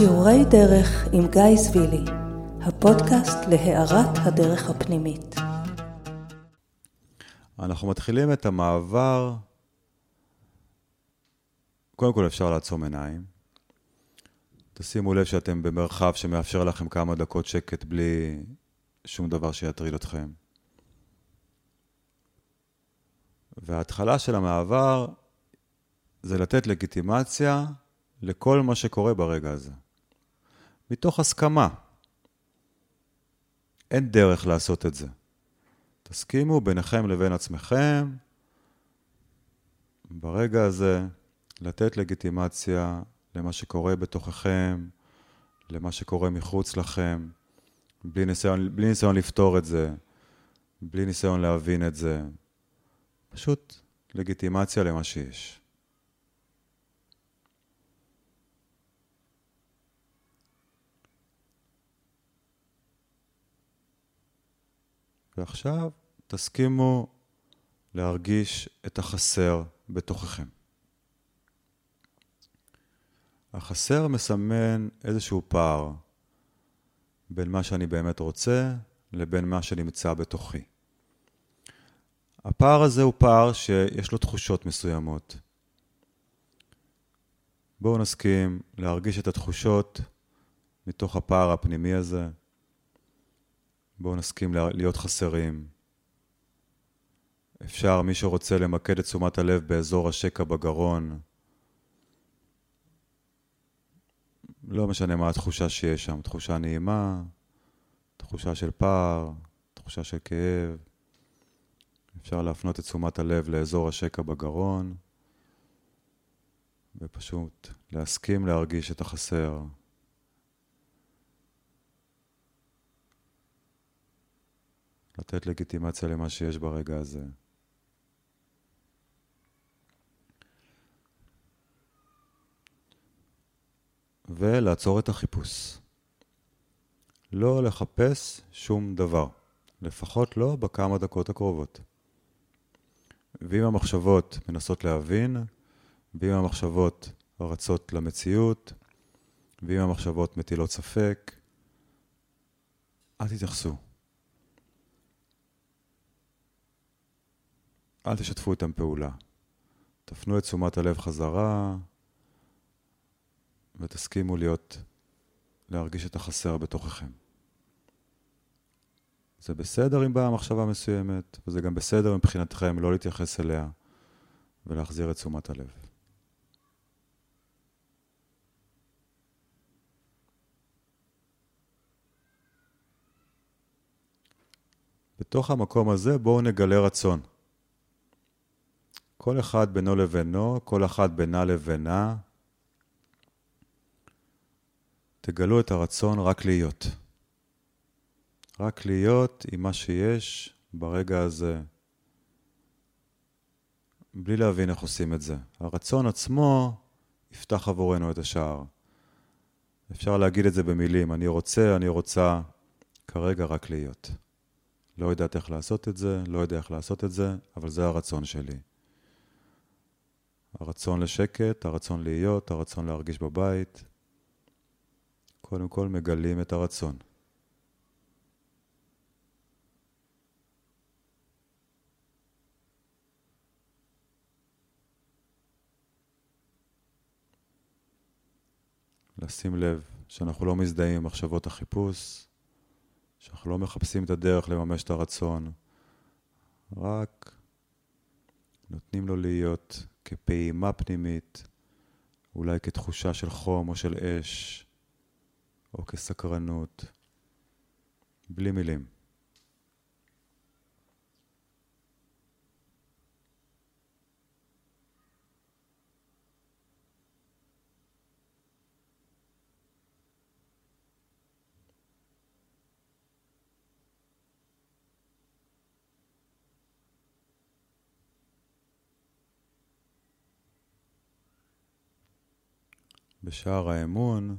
שיעורי דרך עם גיא זבילי, הפודקאסט להארת הדרך הפנימית. אנחנו מתחילים את המעבר, קודם כל אפשר לעצום עיניים. תשימו לב שאתם במרחב שמאפשר לכם כמה דקות שקט בלי שום דבר שיטריד אתכם. וההתחלה של המעבר זה לתת לגיטימציה לכל מה שקורה ברגע הזה. מתוך הסכמה. אין דרך לעשות את זה. תסכימו ביניכם לבין עצמכם, ברגע הזה, לתת לגיטימציה למה שקורה בתוככם, למה שקורה מחוץ לכם, בלי ניסיון, בלי ניסיון לפתור את זה, בלי ניסיון להבין את זה. פשוט לגיטימציה למה שיש. ועכשיו תסכימו להרגיש את החסר בתוככם. החסר מסמן איזשהו פער בין מה שאני באמת רוצה לבין מה שנמצא בתוכי. הפער הזה הוא פער שיש לו תחושות מסוימות. בואו נסכים להרגיש את התחושות מתוך הפער הפנימי הזה. בואו נסכים להיות חסרים. אפשר, מי שרוצה למקד את תשומת הלב באזור השקע בגרון, לא משנה מה התחושה שיש שם, תחושה נעימה, תחושה של פער, תחושה של כאב. אפשר להפנות את תשומת הלב לאזור השקע בגרון, ופשוט להסכים להרגיש את החסר. לתת לגיטימציה למה שיש ברגע הזה. ולעצור את החיפוש. לא לחפש שום דבר, לפחות לא בכמה דקות הקרובות. ואם המחשבות מנסות להבין, ואם המחשבות רצות למציאות, ואם המחשבות מטילות ספק, אל תתייחסו. אל תשתפו איתם פעולה. תפנו את תשומת הלב חזרה ותסכימו להיות, להרגיש את החסר בתוככם. זה בסדר אם באה מחשבה מסוימת, וזה גם בסדר מבחינתכם לא להתייחס אליה ולהחזיר את תשומת הלב. בתוך המקום הזה בואו נגלה רצון. כל אחד בינו לבינו, כל אחד בינה לבינה. תגלו את הרצון רק להיות. רק להיות עם מה שיש ברגע הזה, בלי להבין איך עושים את זה. הרצון עצמו יפתח עבורנו את השער. אפשר להגיד את זה במילים, אני רוצה, אני רוצה, כרגע רק להיות. לא יודעת איך לעשות את זה, לא יודע איך לעשות את זה, אבל זה הרצון שלי. הרצון לשקט, הרצון להיות, הרצון להרגיש בבית. קודם כל מגלים את הרצון. לשים לב שאנחנו לא מזדהים עם מחשבות החיפוש, שאנחנו לא מחפשים את הדרך לממש את הרצון, רק נותנים לו להיות כפעימה פנימית, אולי כתחושה של חום או של אש, או כסקרנות, בלי מילים. בשער האמון,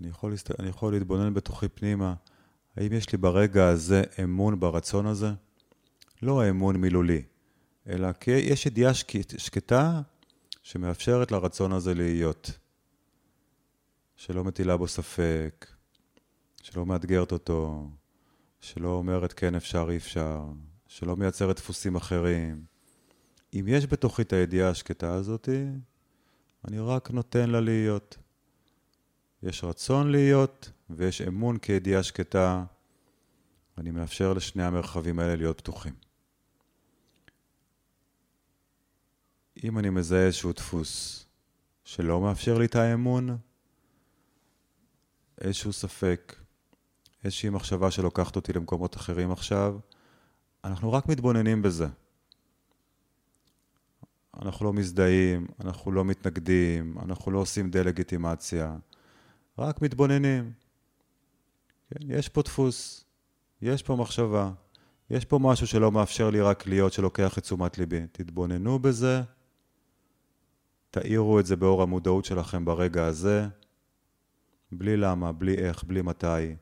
אני יכול, להסת... אני יכול להתבונן בתוכי פנימה, האם יש לי ברגע הזה אמון ברצון הזה? לא אמון מילולי, אלא כי יש ידיעה שקט, שקטה שמאפשרת לרצון הזה להיות. שלא מטילה בו ספק, שלא מאתגרת אותו, שלא אומרת כן אפשר, אי אפשר, שלא מייצרת דפוסים אחרים. אם יש בתוכי את הידיעה השקטה הזאתי, אני רק נותן לה להיות. יש רצון להיות ויש אמון כידיעה שקטה. אני מאפשר לשני המרחבים האלה להיות פתוחים. אם אני מזהה איזשהו דפוס שלא מאפשר לי את האמון, איזשהו ספק, איזושהי מחשבה שלוקחת אותי למקומות אחרים עכשיו, אנחנו רק מתבוננים בזה. אנחנו לא מזדהים, אנחנו לא מתנגדים, אנחנו לא עושים דה-לגיטימציה, רק מתבוננים. כן, יש פה דפוס, יש פה מחשבה, יש פה משהו שלא מאפשר לי רק להיות, שלוקח את תשומת ליבי. תתבוננו בזה, תאירו את זה באור המודעות שלכם ברגע הזה, בלי למה, בלי איך, בלי מתי.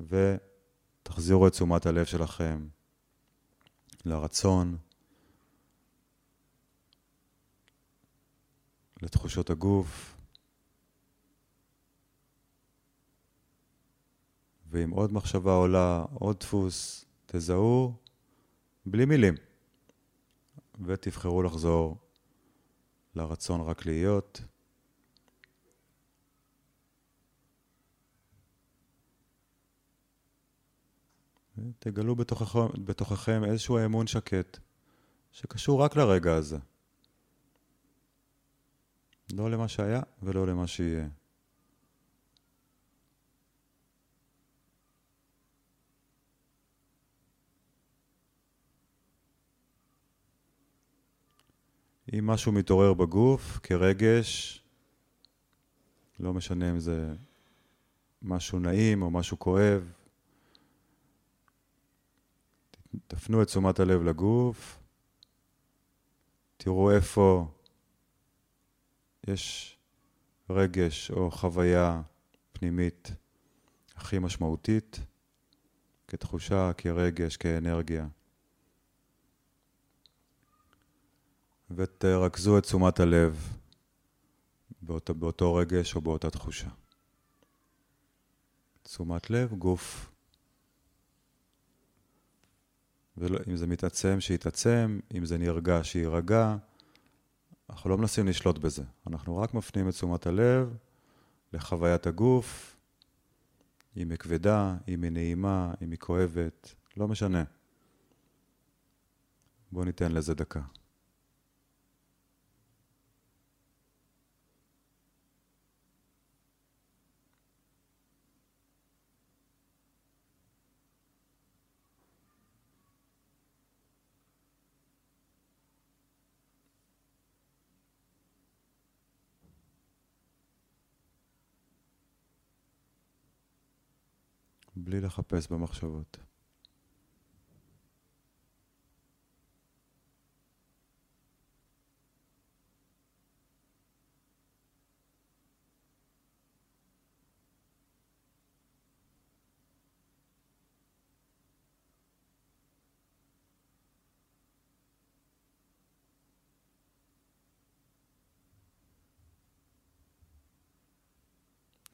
ותחזירו את תשומת הלב שלכם לרצון, לתחושות הגוף, ואם עוד מחשבה עולה, עוד דפוס, תזהו בלי מילים, ותבחרו לחזור לרצון רק להיות. תגלו בתוככם, בתוככם איזשהו אמון שקט שקשור רק לרגע הזה. לא למה שהיה ולא למה שיהיה. אם משהו מתעורר בגוף כרגש, לא משנה אם זה משהו נעים או משהו כואב, תפנו את תשומת הלב לגוף, תראו איפה יש רגש או חוויה פנימית הכי משמעותית, כתחושה, כרגש, כאנרגיה. ותרכזו את תשומת הלב באות, באותו רגש או באותה תחושה. תשומת לב, גוף. ואם זה מתעצם, שיתעצם, אם זה נרגע, שיירגע. אנחנו לא מנסים לשלוט בזה, אנחנו רק מפנים את תשומת הלב לחוויית הגוף, אם היא כבדה, אם היא נעימה, אם היא כואבת, לא משנה. בואו ניתן לזה דקה. בלי לחפש במחשבות.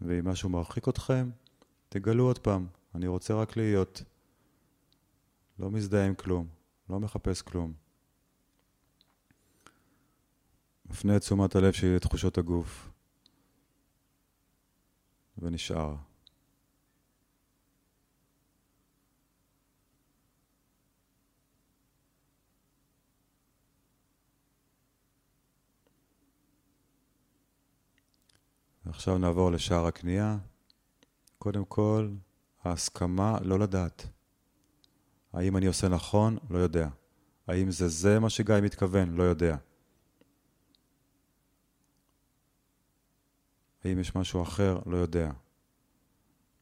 ואם משהו מרחיק אתכם, תגלו עוד פעם, אני רוצה רק להיות. לא מזדהה עם כלום, לא מחפש כלום. מפנה את תשומת הלב שלי לתחושות הגוף, ונשאר. עכשיו נעבור לשער הקנייה. קודם כל, ההסכמה לא לדעת. האם אני עושה נכון? לא יודע. האם זה זה מה שגיא מתכוון? לא יודע. האם יש משהו אחר? לא יודע.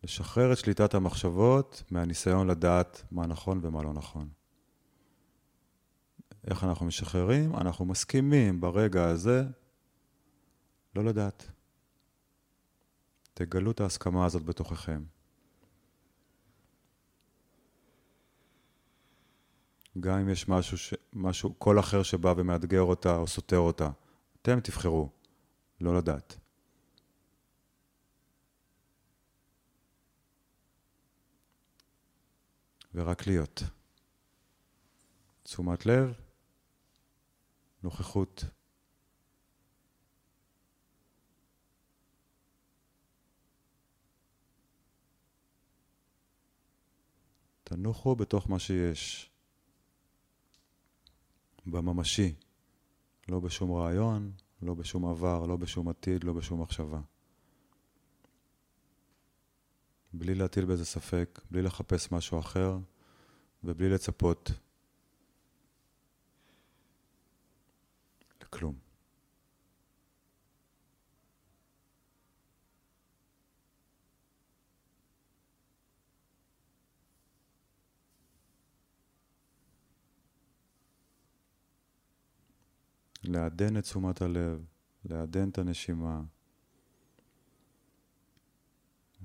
לשחרר את שליטת המחשבות מהניסיון לדעת מה נכון ומה לא נכון. איך אנחנו משחררים? אנחנו מסכימים ברגע הזה לא לדעת. תגלו את ההסכמה הזאת בתוככם. גם אם יש משהו, ש... משהו, קול אחר שבא ומאתגר אותה או סותר אותה. אתם תבחרו לא לדעת. ורק להיות. תשומת לב, נוכחות. תנוחו בתוך מה שיש, בממשי, לא בשום רעיון, לא בשום עבר, לא בשום עתיד, לא בשום מחשבה. בלי להטיל בזה ספק, בלי לחפש משהו אחר ובלי לצפות לכלום. לעדן את תשומת הלב, לעדן את הנשימה.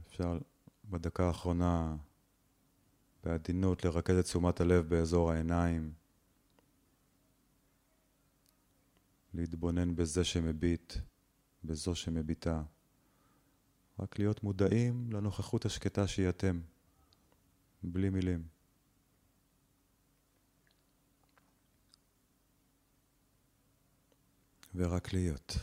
אפשר בדקה האחרונה בעדינות לרכז את תשומת הלב באזור העיניים, להתבונן בזה שמביט, בזו שמביטה. רק להיות מודעים לנוכחות השקטה שהיא אתם, בלי מילים. ורק להיות.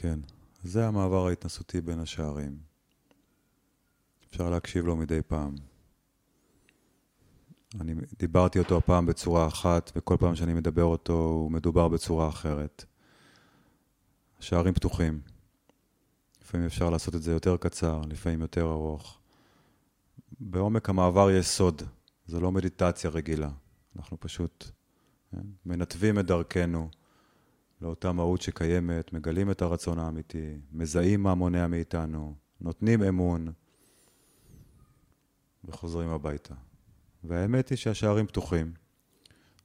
כן, זה המעבר ההתנסותי בין השערים. אפשר להקשיב לו מדי פעם. אני דיברתי אותו הפעם בצורה אחת, וכל פעם שאני מדבר אותו הוא מדובר בצורה אחרת. השערים פתוחים. לפעמים אפשר לעשות את זה יותר קצר, לפעמים יותר ארוך. בעומק המעבר יש סוד, זו לא מדיטציה רגילה. אנחנו פשוט כן, מנתבים את דרכנו לאותה מהות שקיימת, מגלים את הרצון האמיתי, מזהים מה מונע מאיתנו, נותנים אמון וחוזרים הביתה. והאמת היא שהשערים פתוחים,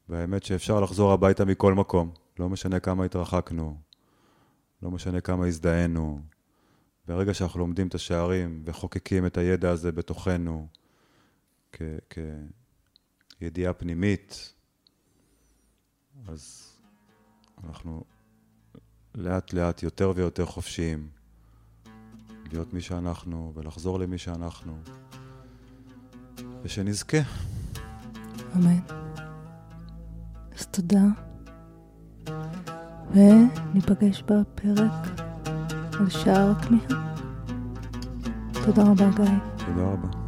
והאמת שאפשר לחזור הביתה מכל מקום, לא משנה כמה התרחקנו, לא משנה כמה הזדהינו. ברגע שאנחנו לומדים את השערים וחוקקים את הידע הזה בתוכנו כידיעה פנימית, אז אנחנו לאט לאט יותר ויותר חופשיים להיות מי שאנחנו ולחזור למי שאנחנו ושנזכה. אמן. אז תודה, וניפגש בפרק על שער הכמיהה. תודה רבה, גיא. תודה רבה.